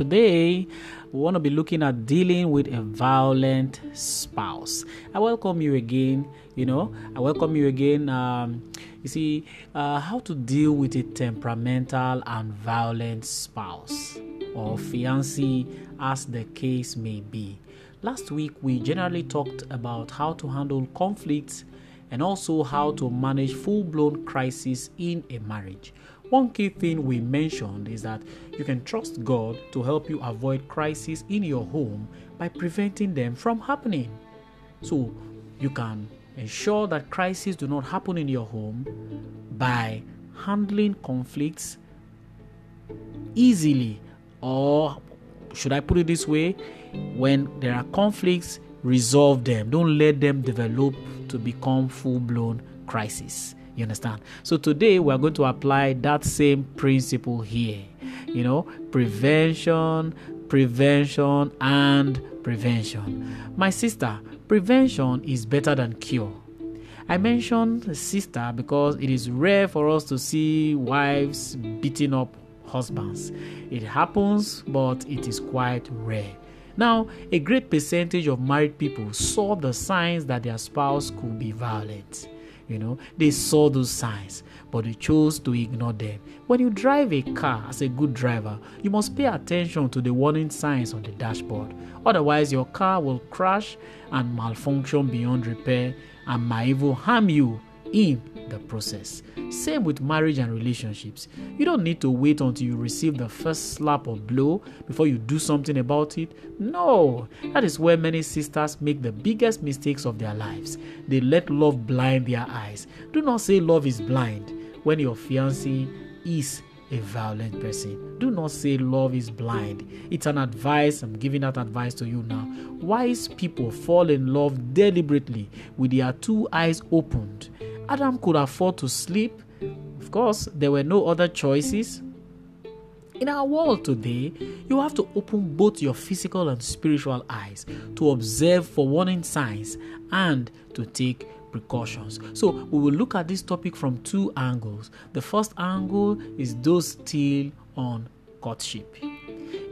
today we want to be looking at dealing with a violent spouse. I welcome you again. You know, I welcome you again. Um, you see, uh, how to deal with a temperamental and violent spouse or fiancé, as the case may be. Last week, we generally talked about how to handle conflicts and also how to manage full blown crisis in a marriage. One key thing we mentioned is that you can trust God to help you avoid crises in your home by preventing them from happening. So you can ensure that crises do not happen in your home by handling conflicts easily or should I put it this way when there are conflicts resolve them don't let them develop to become full blown crisis you understand? So today we are going to apply that same principle here. You know, prevention, prevention, and prevention. My sister, prevention is better than cure. I mentioned sister because it is rare for us to see wives beating up husbands. It happens, but it is quite rare. Now, a great percentage of married people saw the signs that their spouse could be violent. You know, they saw those signs, but they chose to ignore them. When you drive a car as a good driver, you must pay attention to the warning signs on the dashboard. Otherwise, your car will crash and malfunction beyond repair and might even harm you in the process. Same with marriage and relationships. You don't need to wait until you receive the first slap or blow before you do something about it. No, that is where many sisters make the biggest mistakes of their lives. They let love blind their eyes. Do not say love is blind when your fiancé is a violent person. Do not say love is blind. It's an advice. I'm giving that advice to you now. Wise people fall in love deliberately with their two eyes opened Adam could afford to sleep. Of course, there were no other choices. In our world today, you have to open both your physical and spiritual eyes to observe for warning signs and to take precautions. So, we will look at this topic from two angles. The first angle is those still on courtship.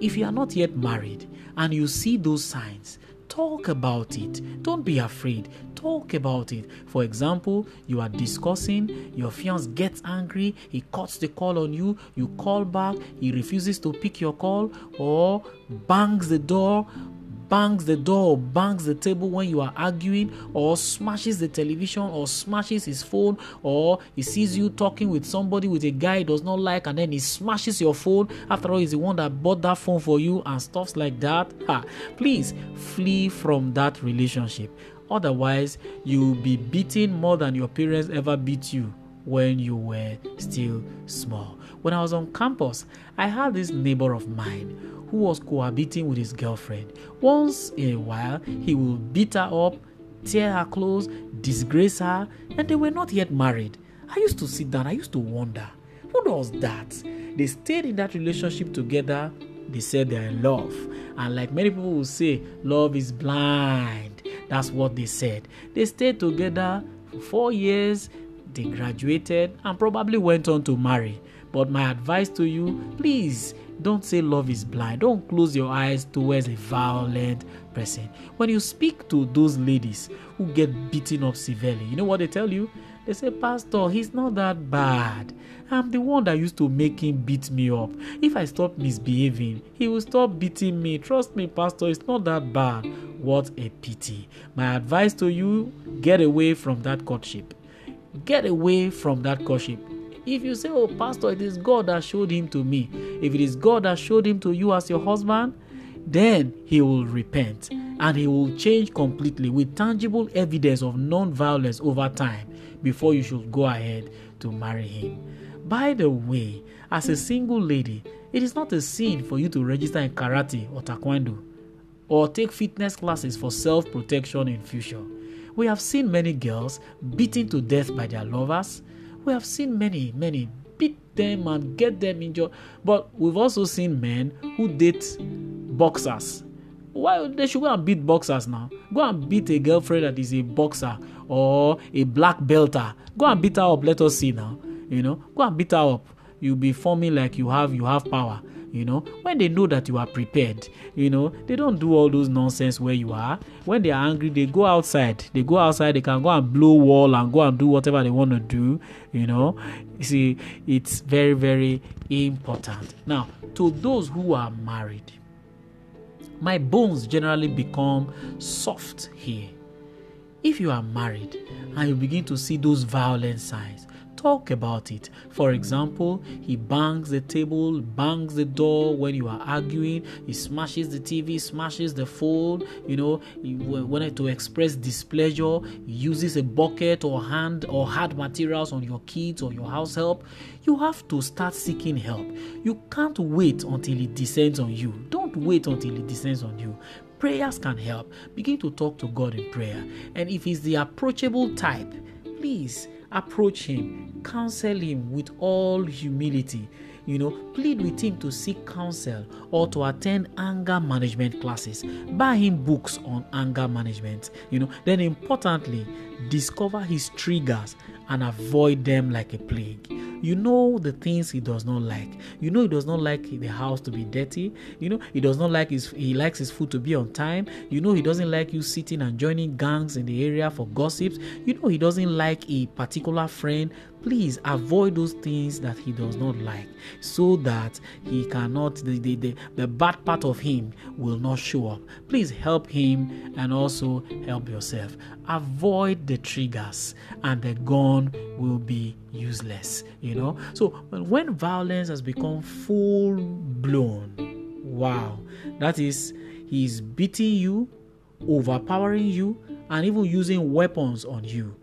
If you are not yet married and you see those signs, talk about it. Don't be afraid. Talk about it. For example, you are discussing, your fiance gets angry, he cuts the call on you, you call back, he refuses to pick your call, or bangs the door, bangs the door or bangs the table when you are arguing or smashes the television or smashes his phone or he sees you talking with somebody with a guy he does not like and then he smashes your phone. After all he's the one that bought that phone for you and stuffs like that. Ha, please flee from that relationship otherwise you'll be beaten more than your parents ever beat you when you were still small. When I was on campus, I had this neighbor of mine who was cohabiting with his girlfriend. Once in a while, he would beat her up, tear her clothes, disgrace her, and they were not yet married. I used to sit down, I used to wonder, who does that? They stayed in that relationship together, they said they're in love. And like many people will say, love is blind. That's what they said. They stayed together for four years, they graduated and probably went on to marry. But my advice to you please don't say love is blind. Don't close your eyes towards a violent person. When you speak to those ladies who get beaten up severely, you know what they tell you? They say, Pastor, he's not that bad. I'm the one that used to make him beat me up. If I stop misbehaving, he will stop beating me. Trust me, Pastor, it's not that bad. What a pity. My advice to you get away from that courtship. Get away from that courtship. If you say, Oh, Pastor, it is God that showed him to me, if it is God that showed him to you as your husband, then he will repent and he will change completely with tangible evidence of non violence over time before you should go ahead to marry him. By the way, as a single lady, it is not a sin for you to register in karate or taekwondo or take fitness classes for self protection in future. We have seen many girls beaten to death by their lovers. We have seen many, many beat them and get them injured. But we've also seen men who date boxers. Why they should go and beat boxers now? Go and beat a girlfriend that is a boxer or a black belter. Ah, go and beat her up. Let us see now. You know, go and beat her up. You'll be forming like you have you have power. you know when they know that you are prepared you know they don't do all those nonsense where you are when they are angry they go outside they go outside they can go and blow wall and go and do whatever they want to do you know you see it's very very important now to those who are married my bones generally become soft here if you are married and you begin to see those violent signs talk about it. For example, he bangs the table, bangs the door when you are arguing, he smashes the TV, smashes the phone, you know, he wanted to express displeasure, he uses a bucket or hand or hard materials on your kids or your house help. You have to start seeking help. You can't wait until it descends on you. Don't wait until it descends on you prayers can help. Begin to talk to God in prayer. And if he's the approachable type, please approach him, counsel him with all humility. You know, plead with him to seek counsel or to attend anger management classes. Buy him books on anger management. You know, then importantly, discover his triggers and avoid them like a plague. You know the things he does not like. You know he does not like the house to be dirty. You know he does not like his he likes his food to be on time. You know he doesn't like you sitting and joining gangs in the area for gossips. You know he doesn't like a particular friend please avoid those things that he does not like so that he cannot the, the, the, the bad part of him will not show up please help him and also help yourself avoid the triggers and the gun will be useless you know so when violence has become full blown wow that is he's beating you overpowering you and even using weapons on you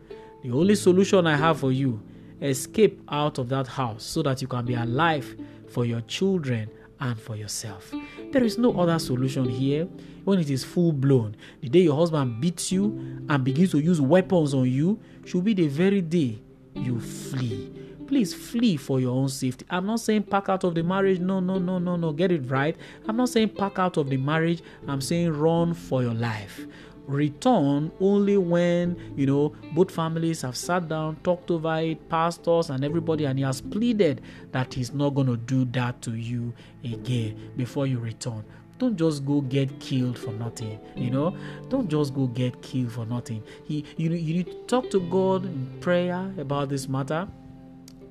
the only solution i have for you escape out of that house so that you can be alive for your children and for yourself. There is no other solution here when it is full blown. The day your husband beats you and begins to use weapons on you should be the very day you flee. Please flee for your own safety. I'm not saying pack out of the marriage. No, no, no, no, no. Get it right. I'm not saying pack out of the marriage. I'm saying run for your life return only when you know both families have sat down talked over it pastors and everybody and he has pleaded that he's not going to do that to you again before you return don't just go get killed for nothing you know? Don't just go get killed for nothing. He you, you need to talk to god in prayer about this matter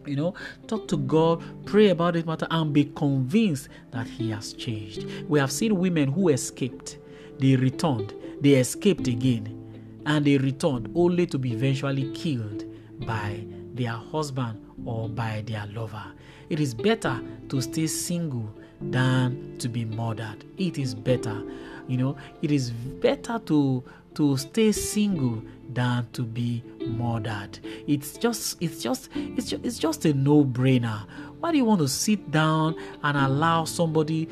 you know? Talk to god pray about this matter and be convinced that he has changed. We have seen women who escaped. They returned. They escaped again. And they returned only to be eventually killed by their husband or by their lover. It is better to stay single than to be murdered. It is better. You know, it is better to to stay single than to be murdered. It's just it's just it's just, it's just a no-brainer. Why do you want to sit down and allow somebody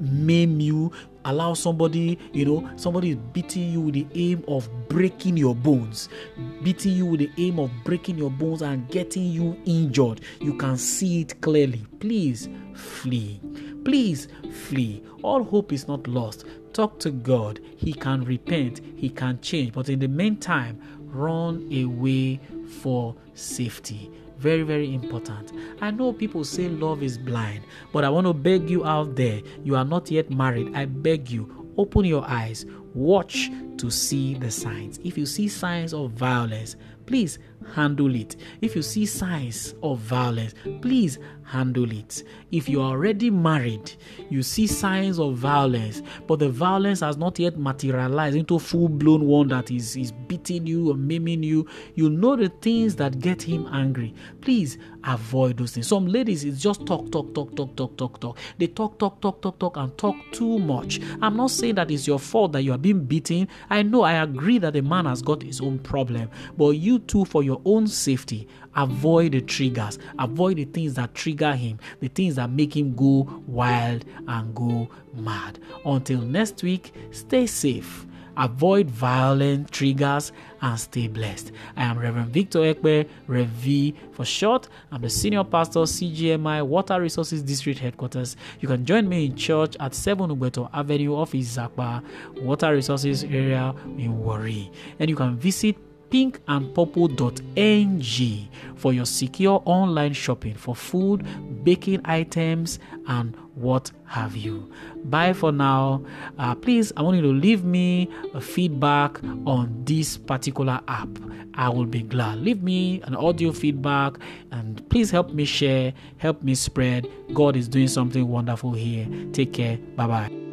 maim you allow somebody you know somebody is beating you with the aim of breaking your bones beating you with the aim of breaking your bones and getting you injured you can see it clearly please flee please flee. All hope is not lost. Talk to god. He can repent. He can change. But in the meantime run away for safety. Very, very important. I know people say love is blind, but I want to beg you out there, you are not yet married. I beg you, open your eyes, watch to see the signs. If you see signs of violence, please handle it. If you see signs of violence, please handle it. If you are already married, you see signs of violence, but the violence has not yet materialized into full blown one that is, is beating you or maiming you, you know the things that get him angry. Please avoid those things. Some ladies, it's just talk, talk, talk, talk, talk, talk, talk. They talk, talk, talk, talk, talk, and talk too much. I'm not saying that it's your fault that you are being beaten. I know, I agree that the man has got his own problem, but you too, for your own safety, avoid the triggers, avoid the things that trigger him, the things that make him go wild and go mad. Until next week, stay safe. Avoid violent triggers and stay blessed. I am Reverend Victor Ekpe, Rev V for short. I'm the senior pastor, CGMI Water Resources District Headquarters. You can join me in church at 7 Ubeto Avenue off Izakpa, Water Resources area in Warri. And you can visit pinkandpurple.ng for your secure online shopping for food, baking items, and what have you. Bye for now. Uh, please, I want you to leave me a feedback on this particular app. I will be glad. Leave me an audio feedback and please help me share, help me spread. God is doing something wonderful here. Take care. Bye bye.